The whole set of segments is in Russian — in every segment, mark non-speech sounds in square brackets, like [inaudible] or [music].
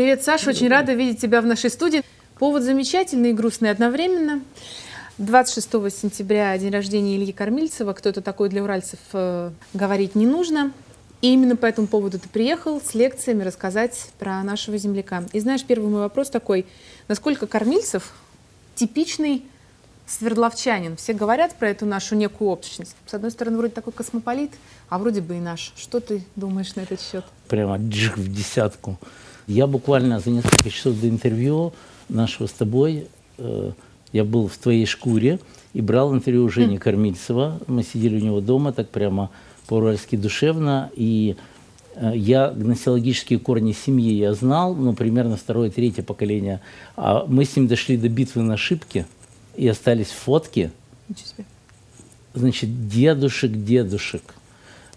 Привет, Саша, очень рада видеть тебя в нашей студии. Повод замечательный и грустный одновременно. 26 сентября день рождения Ильи Кормильцева. Кто это такой для уральцев, э, говорить не нужно. И именно по этому поводу ты приехал с лекциями рассказать про нашего земляка. И знаешь, первый мой вопрос такой. Насколько Кормильцев типичный свердловчанин? Все говорят про эту нашу некую общность. С одной стороны, вроде такой космополит, а вроде бы и наш. Что ты думаешь на этот счет? Прямо джих в десятку. Я буквально за несколько часов до интервью нашего с тобой, э, я был в твоей шкуре и брал интервью у Жени mm. Кормильцева. Мы сидели у него дома, так прямо по-уральски душевно. И э, я гносеологические корни семьи я знал, ну, примерно второе, третье поколение. А мы с ним дошли до битвы на ошибке, и остались фотки. Значит, дедушек, дедушек.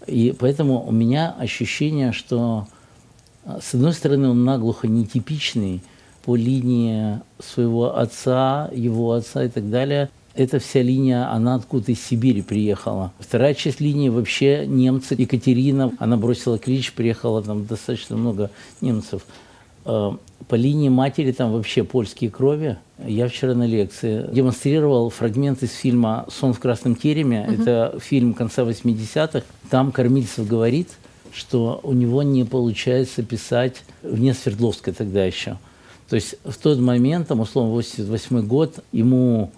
И поэтому у меня ощущение, что с одной стороны он наглухо нетипичный по линии своего отца, его отца и так далее – эта вся линия, она откуда-то из Сибири приехала. Вторая часть линии вообще немцы. Екатерина, она бросила клич, приехала там достаточно много немцев. Э, по линии матери там вообще польские крови. Я вчера на лекции демонстрировал фрагмент из фильма «Сон в красном тереме». Угу. Это фильм конца 80-х. Там Кормильцев говорит, что у него не получается писать вне Свердловска тогда еще. То есть в тот момент, там, условно, 88 год, ему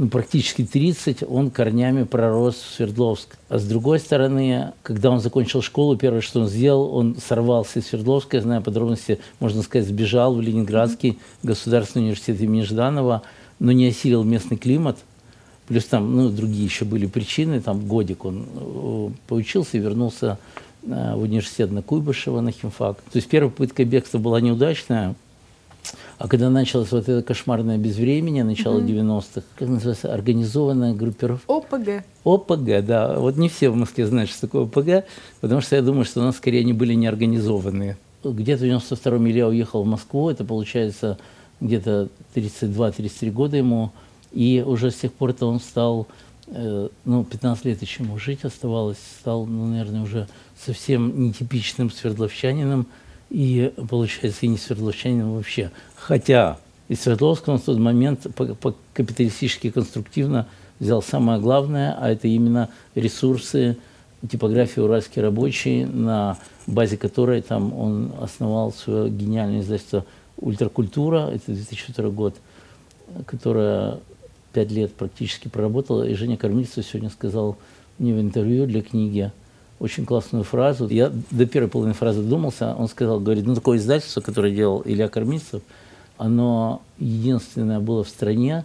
ну, практически 30, он корнями пророс в Свердловск. А с другой стороны, когда он закончил школу, первое, что он сделал, он сорвался из Свердловска, я знаю подробности, можно сказать, сбежал в Ленинградский государственный университет имени Жданова, но не осилил местный климат. Плюс там ну, другие еще были причины, там годик он э, поучился и вернулся в университет на Куйбышева, на химфак. То есть первая попытка бегства была неудачная, а когда началось вот это кошмарное безвременье, начало угу. 90-х, как называется, организованная группировка? ОПГ. ОПГ, да. Вот не все в Москве знают, что такое ОПГ, потому что я думаю, что у нас скорее они были неорганизованные. Где-то в 92-м Илья уехал в Москву, это получается где-то 32-33 года ему, и уже с тех пор-то он стал, э, ну, 15 лет еще ему жить оставалось, стал, ну, наверное, уже совсем нетипичным свердловчанином, и, получается, и не свердловчанин вообще. Хотя из Свердловска он в тот момент капиталистически конструктивно взял самое главное, а это именно ресурсы типографии «Уральский рабочий», на базе которой там он основал свое гениальное издательство «Ультракультура», это 2002 год, которое пять лет практически проработала. И Женя Кормильцев сегодня сказал мне в интервью для книги – очень классную фразу. Я до первой половины фразы думался. Он сказал, говорит, ну такое издательство, которое делал Илья Кормильцев, оно единственное было в стране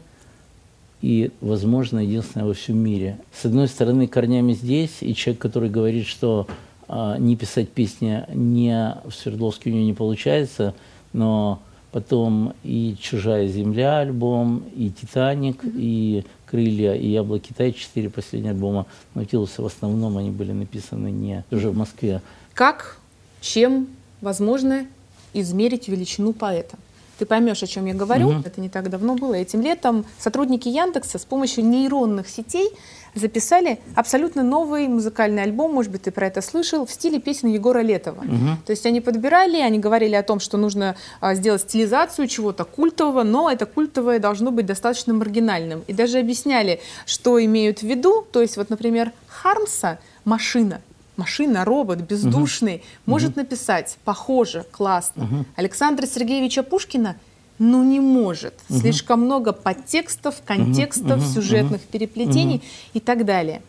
и, возможно, единственное во всем мире. С одной стороны, корнями здесь, и человек, который говорит, что а, не писать песни не в Свердловске у него не получается, но потом и «Чужая земля» альбом, и «Титаник», mm-hmm. и «Крылья», и «Яблоки Тай», четыре последние альбома Наутилуса, в основном они были написаны не уже в Москве. Как, чем возможно измерить величину поэта? Ты поймешь, о чем я говорю. Угу. Это не так давно было. Этим летом сотрудники Яндекса с помощью нейронных сетей записали абсолютно новый музыкальный альбом, может быть, ты про это слышал, в стиле песен Егора Летова. Угу. То есть они подбирали, они говорили о том, что нужно а, сделать стилизацию чего-то культового, но это культовое должно быть достаточно маргинальным. И даже объясняли, что имеют в виду. То есть вот, например, Хармса «Машина» машина, робот, бездушный, угу. может угу. написать похоже, классно. Угу. Александра Сергеевича Пушкина ну не может. Угу. Слишком много подтекстов, контекстов, угу. сюжетных угу. переплетений угу. и так далее.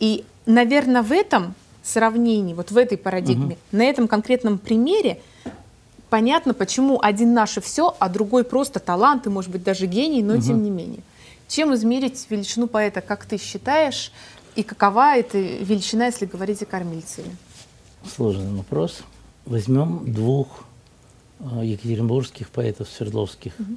И, наверное, в этом сравнении, вот в этой парадигме, угу. на этом конкретном примере понятно, почему один наше все, а другой просто талант и, может быть, даже гений, но угу. тем не менее. Чем измерить величину поэта, как ты считаешь? И какова эта величина, если говорить о кормильцеве? Сложный вопрос. Возьмем двух э, екатеринбургских поэтов Свердловских. Угу.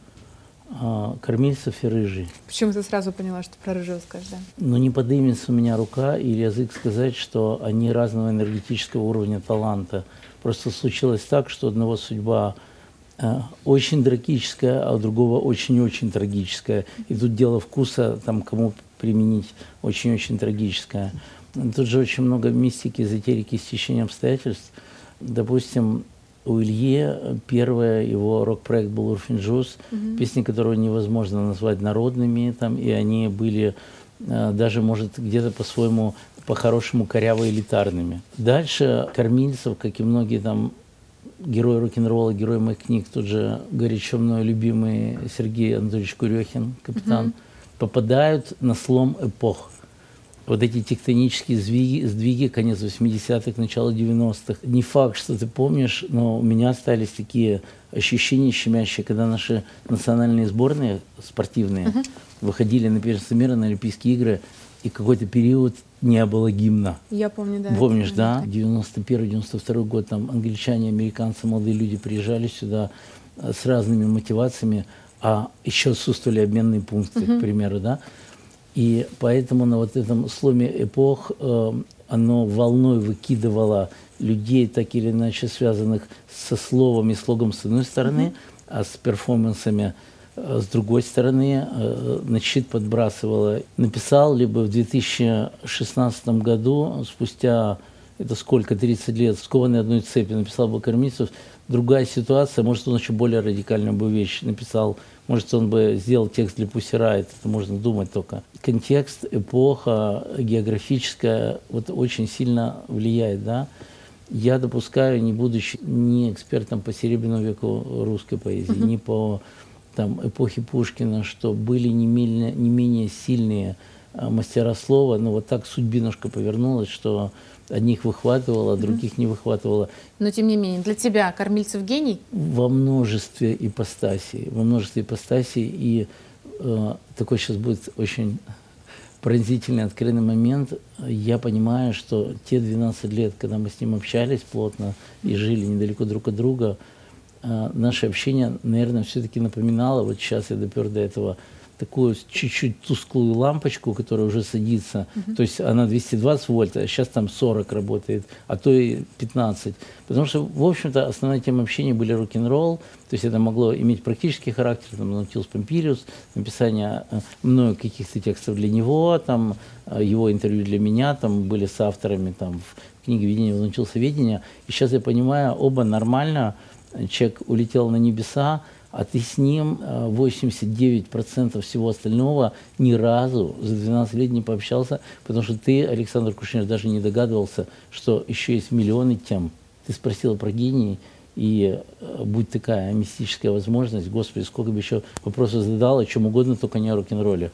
Кормильцев и Рыжий. Почему ты сразу поняла, что про Рыжего скажешь, да? Ну, не подымется у меня рука или язык сказать, что они разного энергетического уровня таланта. Просто случилось так, что одного судьба э, очень трагическая, а у другого очень-очень трагическая. И тут дело вкуса, там, кому применить очень-очень трагическое. Тут же очень много мистики, эзотерики, стечения обстоятельств. Допустим, у Ильи первая его рок-проект был «Урфин Джуз», Мгм. песни, которые невозможно назвать народными, там, и они были э, даже, может, где-то по-своему, по-хорошему коряво-элитарными. Дальше Кормильцев, как и многие там герои рок-н-ролла, герои моих книг, тот же горячо мной любимый Сергей Анатольевич Курехин, капитан, попадают на слом эпох. Вот эти тектонические сдвиги, сдвиги конец 80-х, начало 90-х. Не факт, что ты помнишь, но у меня остались такие ощущения щемящие, когда наши национальные сборные спортивные выходили на первенство мира, на Олимпийские игры, и какой-то период не было гимна. Я помню, да. Помнишь, да? момент. 91-92 год, там англичане, американцы, молодые люди приезжали сюда э, с разными мотивациями, а еще отсутствовали обменные пункты, к примеру, да? И поэтому на вот этом сломе эпох э, оно волной выкидывало людей, так или иначе связанных со словом и слогом с одной стороны, а с перформансами э, с другой стороны, э, на щит подбрасывала. Написал либо в 2016 году, спустя это сколько, 30 лет, скованный одной цепи, написал бы Кормильцев, другая ситуация, может, он еще более радикальную бы вещь написал, может, он бы сделал текст для Пусирайт, это можно думать только. Контекст, эпоха, географическая, вот очень сильно влияет, да. Я допускаю, не будучи ни экспертом по Серебряному веку русской поэзии, ни по там, эпохе Пушкина, что были не менее, не менее сильные мастера слова, но вот так судьбинушка повернулась, что одних выхватывало, а других не выхватывало Но тем не менее, для тебя Кормильцев гений? во множестве ипостасей, во множестве ипостасей, и э, такой сейчас будет очень пронзительный, откровенный момент. Я понимаю, что те 12 лет, когда мы с ним общались плотно и жили недалеко друг от друга, э, наше общение, наверное, все-таки напоминало, вот сейчас я допер до этого, такую чуть-чуть тусклую лампочку, которая уже садится. То есть она 220 вольт, а сейчас там 40 работает, а то и 15. Потому что, в общем-то, основная тема общения были рок-н-ролл. То есть это могло иметь практический характер, там, Наутилус Помпилиус, написание э, мною каких-то текстов для него, там, э, его интервью для меня, там были с авторами, там, в книге «Видение научился видения». И сейчас я понимаю, оба нормально, человек улетел на небеса, а ты с ним э, 89% всего остального ни разу за 12 лет не пообщался, потому что ты, Александр Кушнер, даже не догадывался, что еще есть миллионы тем. Ты спросила про гений, и э, будь такая мистическая возможность, господи, сколько бы еще вопросов задал, о чем угодно, только не о рок-н-ролле.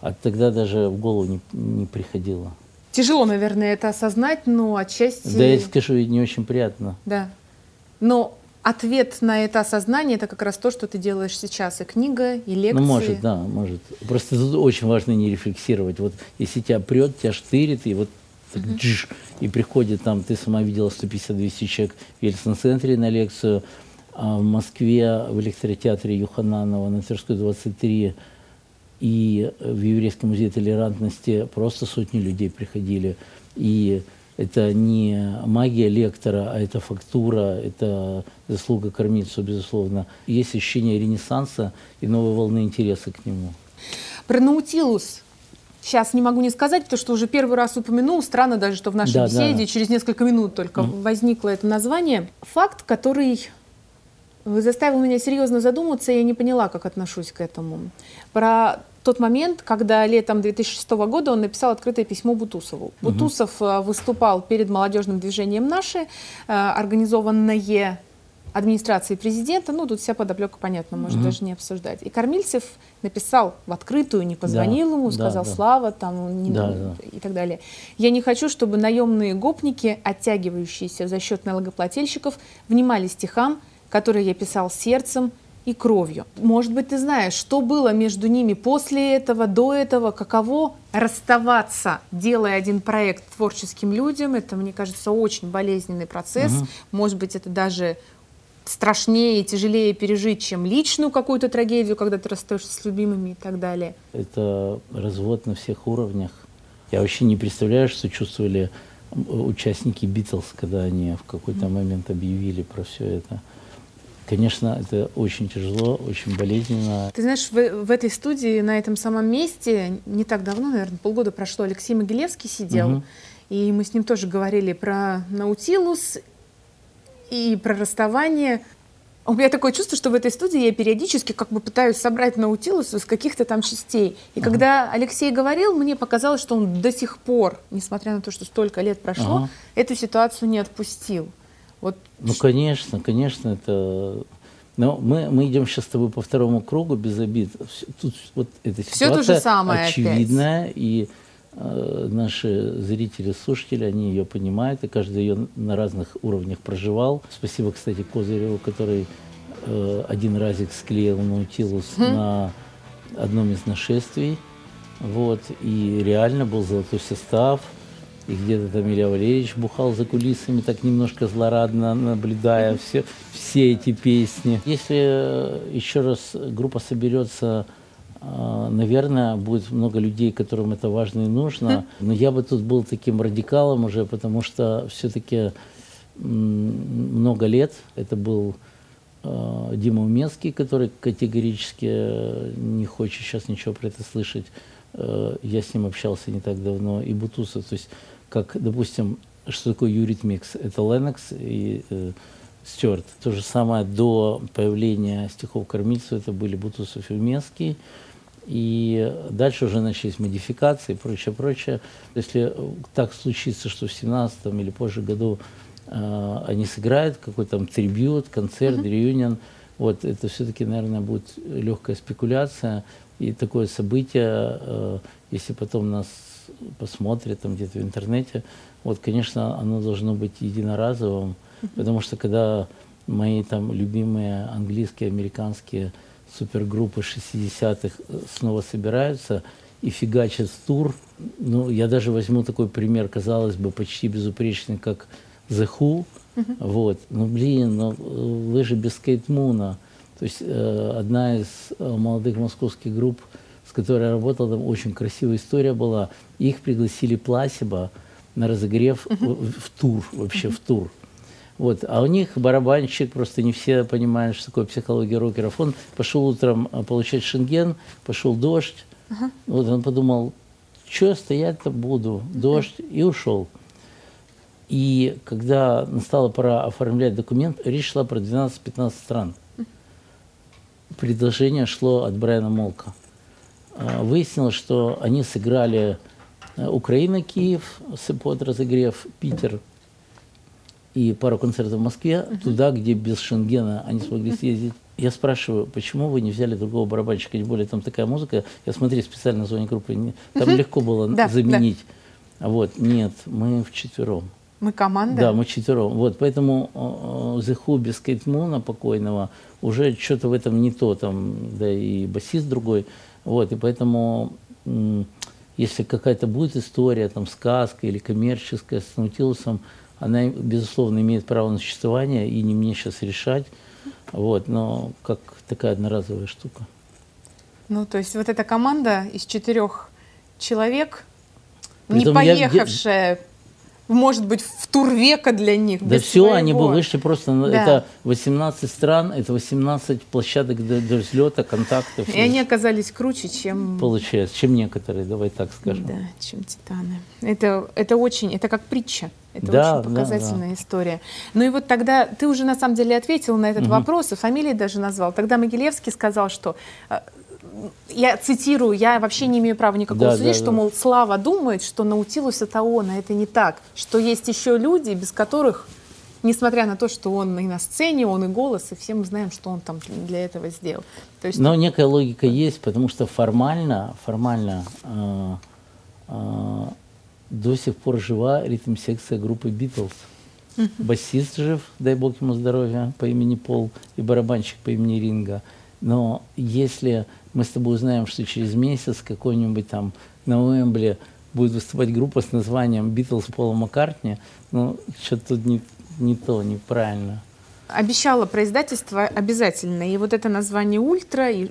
А тогда даже в голову не, не приходило. Тяжело, наверное, это осознать, но отчасти... Да, я скажу, не очень приятно. Да. Но ответ на это осознание это как раз то, что ты делаешь сейчас. И книга, и лекции. Ну, может, да, может. Просто тут очень важно не рефлексировать. Вот если тебя прет, тебя штырит, и вот так джиш, и приходит там, ты сама видела 150-200 человек в Ельцин-центре на лекцию, а в Москве в электротеатре Юхананова на Тверской 23 и в Еврейском музее толерантности просто сотни людей приходили. И это не магия лектора, а это фактура, это заслуга кормильцу, безусловно. Есть ощущение ренессанса и новой волны интереса к нему. Про Наутилус сейчас не могу не сказать, потому что уже первый раз упомянул. Странно даже, что в нашей Да, беседе да. через несколько минут только возникло это название. Факт, который заставил меня серьезно задуматься, я не поняла, как отношусь к этому. Про тот момент, когда летом 2006 года он написал открытое письмо Бутусову. Бутусов э, выступал перед молодежным движением «Наши», э, организованное администрацией президента, ну, тут вся подоплека понятна, можно Мгм. даже не обсуждать. И Кормильцев написал в открытую, не позвонил Да, ему, да, сказал да. «Слава», там, не- Да, да. и так далее. Я не хочу, чтобы наемные гопники, оттягивающиеся за счет налогоплательщиков, внимали стихам, которые я писал сердцем и кровью. Может быть, ты знаешь, что было между ними после этого, до этого, каково расставаться, делая один проект творческим людям. Это, мне кажется, очень болезненный процесс. Мгм. Может быть, это даже страшнее и тяжелее пережить, чем личную какую-то трагедию, когда ты расстаешься с любимыми и так далее. Это развод на всех уровнях. Я вообще не представляю, что чувствовали участники Битлз, когда они в какой-то момент объявили про все это. Конечно, это очень тяжело, очень болезненно. Ты знаешь, в, в этой студии, на этом самом месте, не так давно, наверное, полгода прошло, Алексей Могилевский сидел, Мгм. и мы с ним тоже говорили про Наутилус. и про расставание. У меня такое чувство, что в этой студии я периодически как бы пытаюсь собрать Наутилус из каких-то там частей. И ага. когда Алексей говорил, мне показалось, что он до сих пор, несмотря на то, что столько лет прошло, ага. эту ситуацию не отпустил. Вот ну, конечно, конечно, это... Но мы, мы идем сейчас с тобой по второму кругу без обид. Тут вот эта ситуация Все то же самое очевидная, опять. и э, наши зрители, слушатели, они ее понимают, и каждый ее на разных уровнях проживал. Спасибо, кстати, Козыреву, который э, один разик склеил Наутилус хм. на одном из нашествий. Вот, и реально был золотой состав – и где-то там Илья Валерьевич бухал за кулисами, так немножко злорадно наблюдая все, все эти песни. Если э, еще раз группа соберется, э, наверное, будет много людей, которым это важно и нужно. Но я бы тут был таким радикалом уже, потому что все-таки много лет это был э, Дима Умецкий, который категорически не хочет сейчас ничего про это слышать. Я с ним общался не так давно. И Бутусов. То есть как, допустим, что такое Eurythmics? Это Леннокс и э, Стюарт. То же самое до появления стихов Кормильцева, это были Бутусов и Умецкий. И дальше уже начались модификации и прочее, прочее. Если так случится, что в 17 или позже году э, они сыграют какой-то там трибют, концерт, mm-hmm. реюнион, вот это все-таки, наверное, будет легкая спекуляция. И такое событие, э, если потом нас посмотрят там где-то в интернете, вот, конечно, оно должно быть единоразовым, потому что когда мои там любимые английские, американские супергруппы 60-х э, снова собираются и фигачат тур, ну, я даже возьму такой пример, казалось бы, почти безупречный, как The Who, uh-huh. вот, ну, блин, ну, вы же без Кита Муна, то есть э, одна из э, молодых московских групп – с которой я работал, там очень красивая история была. Их пригласили Пласиба на разогрев uh-huh. в, в тур, вообще uh-huh. в тур. Вот. А у них барабанщик, просто не все понимают, что такое психология рокеров. Он пошел утром а, получать шенген, пошел дождь. Uh-huh. Вот он подумал, что стоять-то буду, дождь, и ушел. И когда настала пора оформлять документ, речь шла про 12-15 стран. Предложение шло от Брайана Молка. А, выяснилось, что они сыграли э, Украина, Киев, под разогрев, Питер и пару концертов в Москве, uh-huh. туда, где без Шенгена они смогли съездить. Я спрашиваю, почему вы не взяли другого барабанщика, тем более там такая музыка. Я смотри, специально название группы, там uh-huh. легко было да, заменить. Да. Вот, нет, мы в четвером. Мы команда? Да, мы четвером. Вот, поэтому The Who без Кейт Муна покойного уже что-то в этом не то, там, да и басист другой. Вот, и поэтому, если какая-то будет история, там, сказка или коммерческая с Наутилусом, она, безусловно, имеет право на существование, и не мне сейчас решать, вот, но как такая одноразовая штука. Ну, то есть вот эта команда из четырех человек, Притом не поехавшая я, может быть, в тур века для них. Да все, своего. они бы вышли просто, да. это 18 стран, это 18 площадок для, для взлета, контактов. И, и они оказались круче, чем... Получается, чем некоторые, давай так скажем. Да, чем титаны. Это, это очень, это как притча. Это да, очень показательная да, да. история. Ну и вот тогда ты уже на самом деле ответил на этот угу. вопрос, и фамилии даже назвал. Тогда Могилевский сказал, что э, я цитирую, я вообще не имею права никакого да, судить, да, что, да. мол, Слава думает, что Наутилус это он, а это не так. Что есть еще люди, без которых, несмотря на то, что он и на сцене, он и голос, и все мы знаем, что он там для этого сделал. То есть... Но некая логика есть, потому что формально, формально э, э, до сих пор жива ритм-секция группы Битлз. Басист жив, дай бог ему здоровья, по имени Пол, и барабанщик по имени Ринга. Но если мы с тобой узнаем, что через месяц какой-нибудь там на Уэмбле будет выступать группа с названием «Битлз Пола Маккартни», ну, что-то тут не, не то, неправильно. Обещала про издательство обязательно. И вот это название «Ультра», и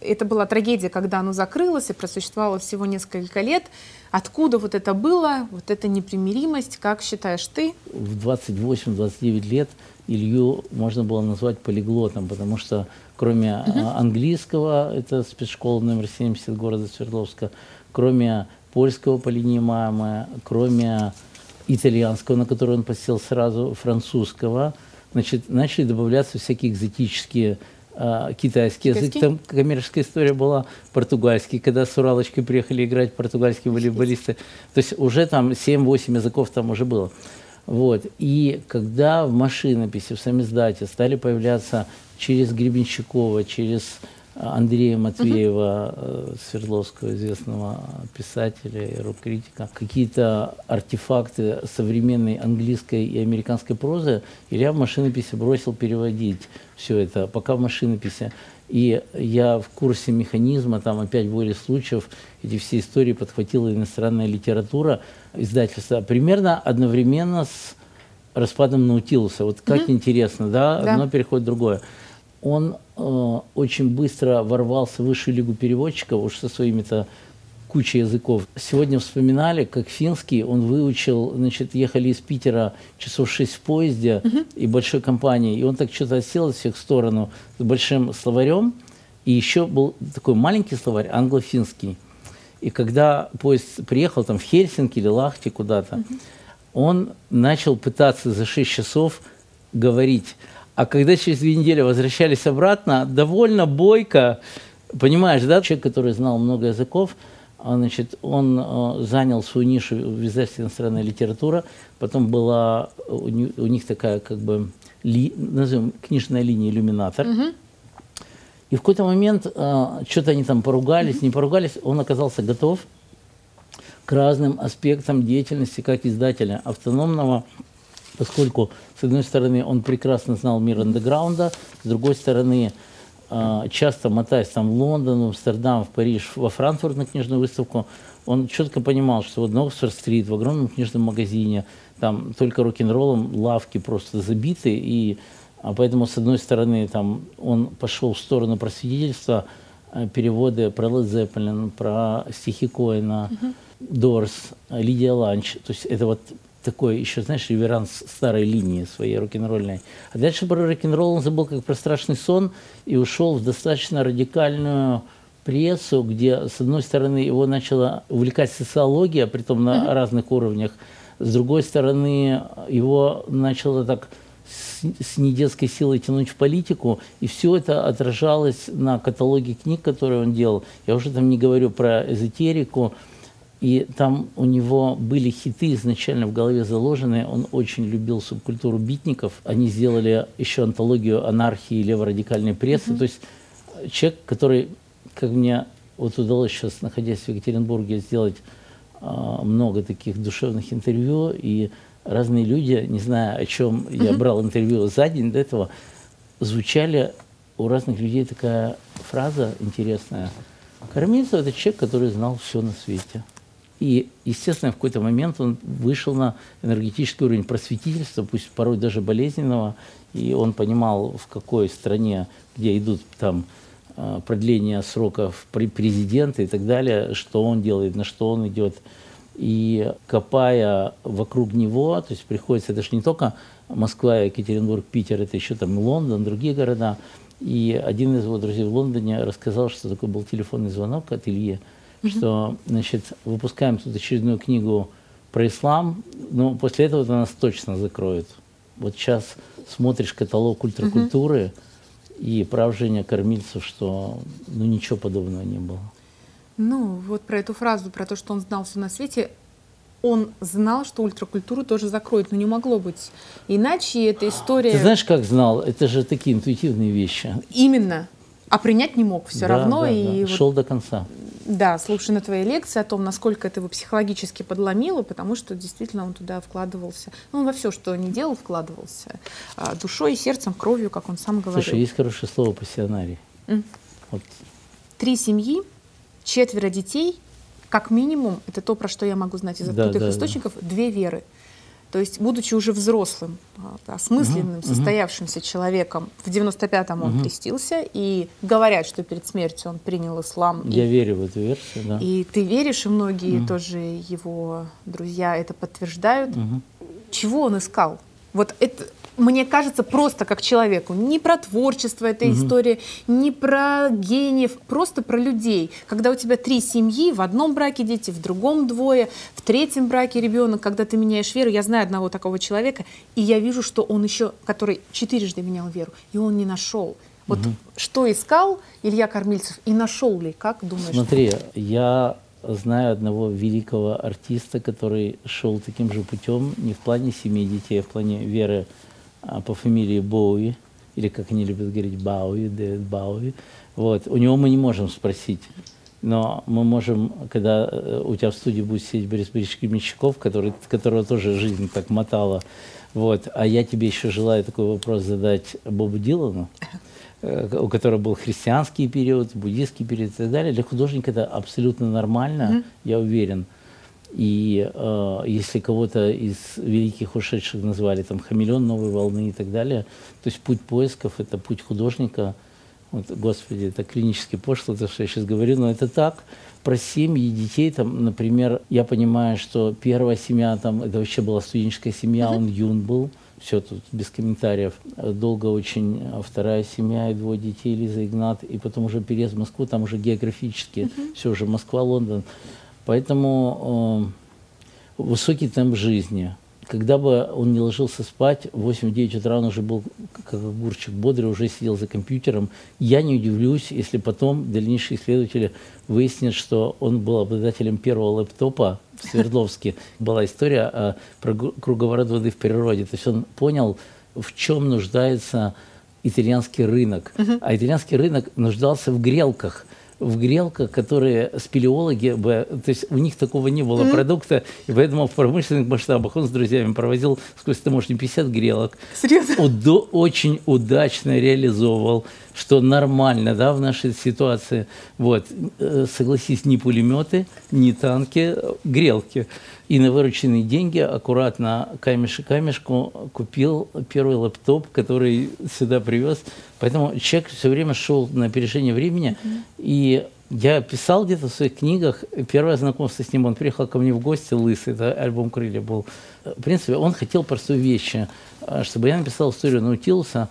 это была трагедия, когда оно закрылось и просуществовало всего несколько лет. Откуда вот это было, вот эта непримиримость, как считаешь ты? В 28-29 лет Илью можно было назвать полиглотом, потому что кроме угу. английского, это спецшкола номер 70 города Свердловска, кроме польского по линии мамы, кроме итальянского, на который он посел сразу, французского, значит, начали добавляться всякие экзотические а, китайский язык, там коммерческая история была, португальский, когда с Уралочкой приехали играть португальские волейболисты. То есть уже там 7-8 языков там уже было. Вот. И когда в машинописи, в самиздате стали появляться через Гребенщикова, через Андрея Матвеева, угу. Свердловского известного писателя и рок-критика, какие-то артефакты современной английской и американской прозы, Илья в машинописи бросил переводить все это, пока в машинописи. И я в курсе механизма, там опять были случаев, эти все истории подхватила иностранная литература, издательство, примерно одновременно с распадом Наутилуса. Вот как угу. интересно, да? да, одно переходит в другое он э, очень быстро ворвался в высшую лигу переводчиков уж со своими-то кучей языков. Сегодня вспоминали, как финский он выучил, значит, ехали из Питера часов шесть в поезде uh-huh. и большой компанией, и он так что-то сел из всех сторону с большим словарем, и еще был такой маленький словарь, англо-финский. И когда поезд приехал там в Хельсинки или Лахте куда-то, uh-huh. он начал пытаться за шесть часов говорить а когда через две недели возвращались обратно, довольно бойко, понимаешь, да, человек, который знал много языков, значит, он э, занял свою нишу в издательстве «Иностранная литература», потом была у, у них такая, как бы, ли, назовем, книжная линия «Иллюминатор», угу. И в какой-то момент э, что-то они там поругались, не поругались, он оказался готов к разным аспектам деятельности как издателя автономного поскольку, с одной стороны, он прекрасно знал мир андеграунда, с другой стороны, а, часто мотаясь там в Лондон, в Амстердам, в Париж, во Франкфурт на книжную выставку, он четко понимал, что вот на Оксфорд-стрит, в огромном книжном магазине, там только рок-н-роллом лавки просто забиты, и а поэтому, с одной стороны, там, он пошел в сторону просветительства, а, переводы про Лед Зеппелин, про стихи Коэна, Дорс, Лидия Ланч. То есть это вот такой еще, знаешь, реверанс старой линии своей рок-н-ролльной. А дальше про рок-н-ролл он забыл как про страшный сон и ушел в достаточно радикальную прессу, где, с одной стороны, его начала увлекать социология, притом на mm-hmm. разных уровнях, с другой стороны, его начало так с, с недетской силой тянуть в политику, и все это отражалось на каталоге книг, которые он делал. Я уже там не говорю про эзотерику, и там у него были хиты изначально в голове заложены. Он очень любил субкультуру битников. Они сделали еще антологию анархии и леворадикальной прессы. Mm-hmm. То есть человек, который, как мне вот удалось сейчас, находясь в Екатеринбурге, сделать а, много таких душевных интервью, и разные люди, не знаю, о чем mm-hmm. я брал интервью за день до этого, звучали у разных людей такая фраза интересная. Кормильцев – это человек, который знал все на свете. И, естественно, в какой-то момент он вышел на энергетический уровень просветительства, пусть порой даже болезненного, и он понимал, в какой стране, где идут там а, продление сроков президента и так далее, что он делает, на что он идет. И копая вокруг него, то есть приходится, это же не только Москва, Екатеринбург, Питер, это еще там Лондон, другие города. И один из его друзей в Лондоне рассказал, что такой был телефонный звонок от Ильи, что, значит, выпускаем тут очередную книгу про ислам, но после этого это нас точно закроют. Вот сейчас смотришь каталог ультракультуры и прав Женя Кормильцев, что ну ничего подобного не было. Ну, вот про эту фразу, про то, что он знал все на свете, он знал, что ультракультуру тоже закроют, но не могло быть. Иначе эта история... Ты знаешь, как знал? Это же такие интуитивные вещи. Именно. А принять не мог все да, равно. Да, и да. Вот... Шел до конца. Да, слушая на твоей лекции о том, насколько это его психологически подломило, потому что действительно он туда вкладывался. Ну, он во все, что не делал, вкладывался. А, душой, сердцем, кровью, как он сам говорил. Слушай, есть хорошее слово пассионарий. Mm. Вот. Три семьи, четверо детей, как минимум, это то, про что я могу знать из открытых да, да, источников, да. две веры. То есть, будучи уже взрослым, а, осмысленным, угу, состоявшимся угу. человеком, в 95-м он угу. крестился, и говорят, что перед смертью он принял ислам. Я и, верю в эту версию, да. И ты веришь, и многие угу. тоже его друзья это подтверждают. Угу. Чего он искал? Вот это, мне кажется, просто как человеку. Не про творчество эта угу. история, не про гениев, просто про людей. Когда у тебя три семьи, в одном браке дети, в другом двое, в третьем браке ребенок, когда ты меняешь веру, я знаю одного такого человека, и я вижу, что он еще, который четырежды менял веру, и он не нашел. Вот угу. что искал Илья Кормильцев и нашел ли? Как думаешь? Смотри, я знаю одного великого артиста, который шел таким же путем, не в плане семьи детей, а в плане веры по фамилии Боуи, или как они любят говорить, Бауи, Дэвид Бауи. Вот. У него мы не можем спросить, но мы можем, когда э, у тебя в студии будет сидеть Борис Борисович Кременщиков, который, которого тоже жизнь так мотала, вот, а я тебе еще желаю такой вопрос задать Бобу Дилану, э, у которого был христианский период, буддийский период и так далее. Для художника это абсолютно нормально, mm-hmm. я уверен. И э, если кого-то из великих ушедших назвали там хамелеон новой волны и так далее, то есть путь поисков – это путь художника. Вот, Господи, это клинически пошло, то, что я сейчас говорю, но это так. Про семьи детей, там, например, я понимаю, что первая семья, там, это вообще была студенческая семья, uh-huh. он юн был, все тут без комментариев. Долго очень вторая семья и двое детей, Лиза Игнат, и потом уже переезд в Москву, там уже географически, uh-huh. все уже Москва, Лондон. Поэтому э, высокий темп жизни. Когда бы он не ложился спать, в 8-9 утра он уже был как огурчик бодрый, уже сидел за компьютером. Я не удивлюсь, если потом дальнейшие исследователи выяснят, что он был обладателем первого лэптопа в Свердловске. [laughs] Была история э, про круговорот воды в природе. То есть он понял, в чем нуждается итальянский рынок. А итальянский рынок нуждался в грелках – в грелках, которые спелеологи, то есть у них такого не было mm-hmm. продукта, и поэтому в промышленных масштабах он с друзьями проводил сквозь таможню 50 грелок. Серьезно? Удо- очень удачно реализовывал, что нормально, да, в нашей ситуации. Вот, э, согласись, ни пулеметы, ни танки, грелки. И на вырученные деньги аккуратно камешек камешку купил первый лэптоп, который сюда привез. Поэтому человек все время шел на опережение времени. Mm-hmm. И я писал где-то в своих книгах, первое знакомство с ним, он приехал ко мне в гости, лысый, это альбом «Крылья» был. В принципе, он хотел простую вещь, чтобы я написал историю Наутилуса,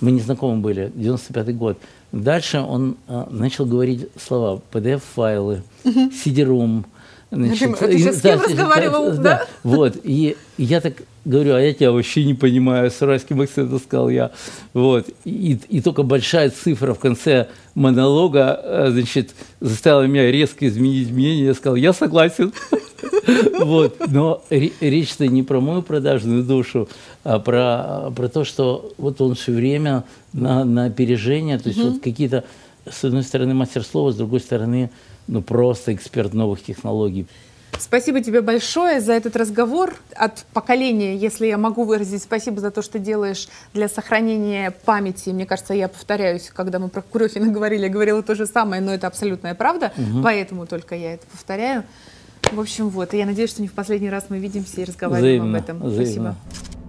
мы не знакомы были, 95 год. Дальше он а, начал говорить слова PDF-файлы, CD-ROM, Значит, ты сейчас с кем да, разговаривал, да? да? Вот, и, я так говорю, а я тебя вообще не понимаю, с уральским акцентом сказал я. Вот, и, и только большая цифра в конце монолога, э, значит, заставила меня резко изменить мнение, я сказал, я согласен. Вот, но речь-то не про мою продажную душу, а про, про то, что вот он все время на, на опережение, то есть вот какие-то, с одной стороны, мастер слова, с другой стороны, ну, просто эксперт новых технологий. Спасибо тебе большое за этот разговор. От поколения, если я могу выразить спасибо за то, что делаешь для сохранения памяти. Мне кажется, я повторяюсь, когда мы про Курехина говорили, я говорила то же самое, но это абсолютная правда, угу. поэтому только я это повторяю. В общем, вот. И я надеюсь, что не в последний раз мы видимся и разговариваем взаимно, об этом. Взаимно. Спасибо.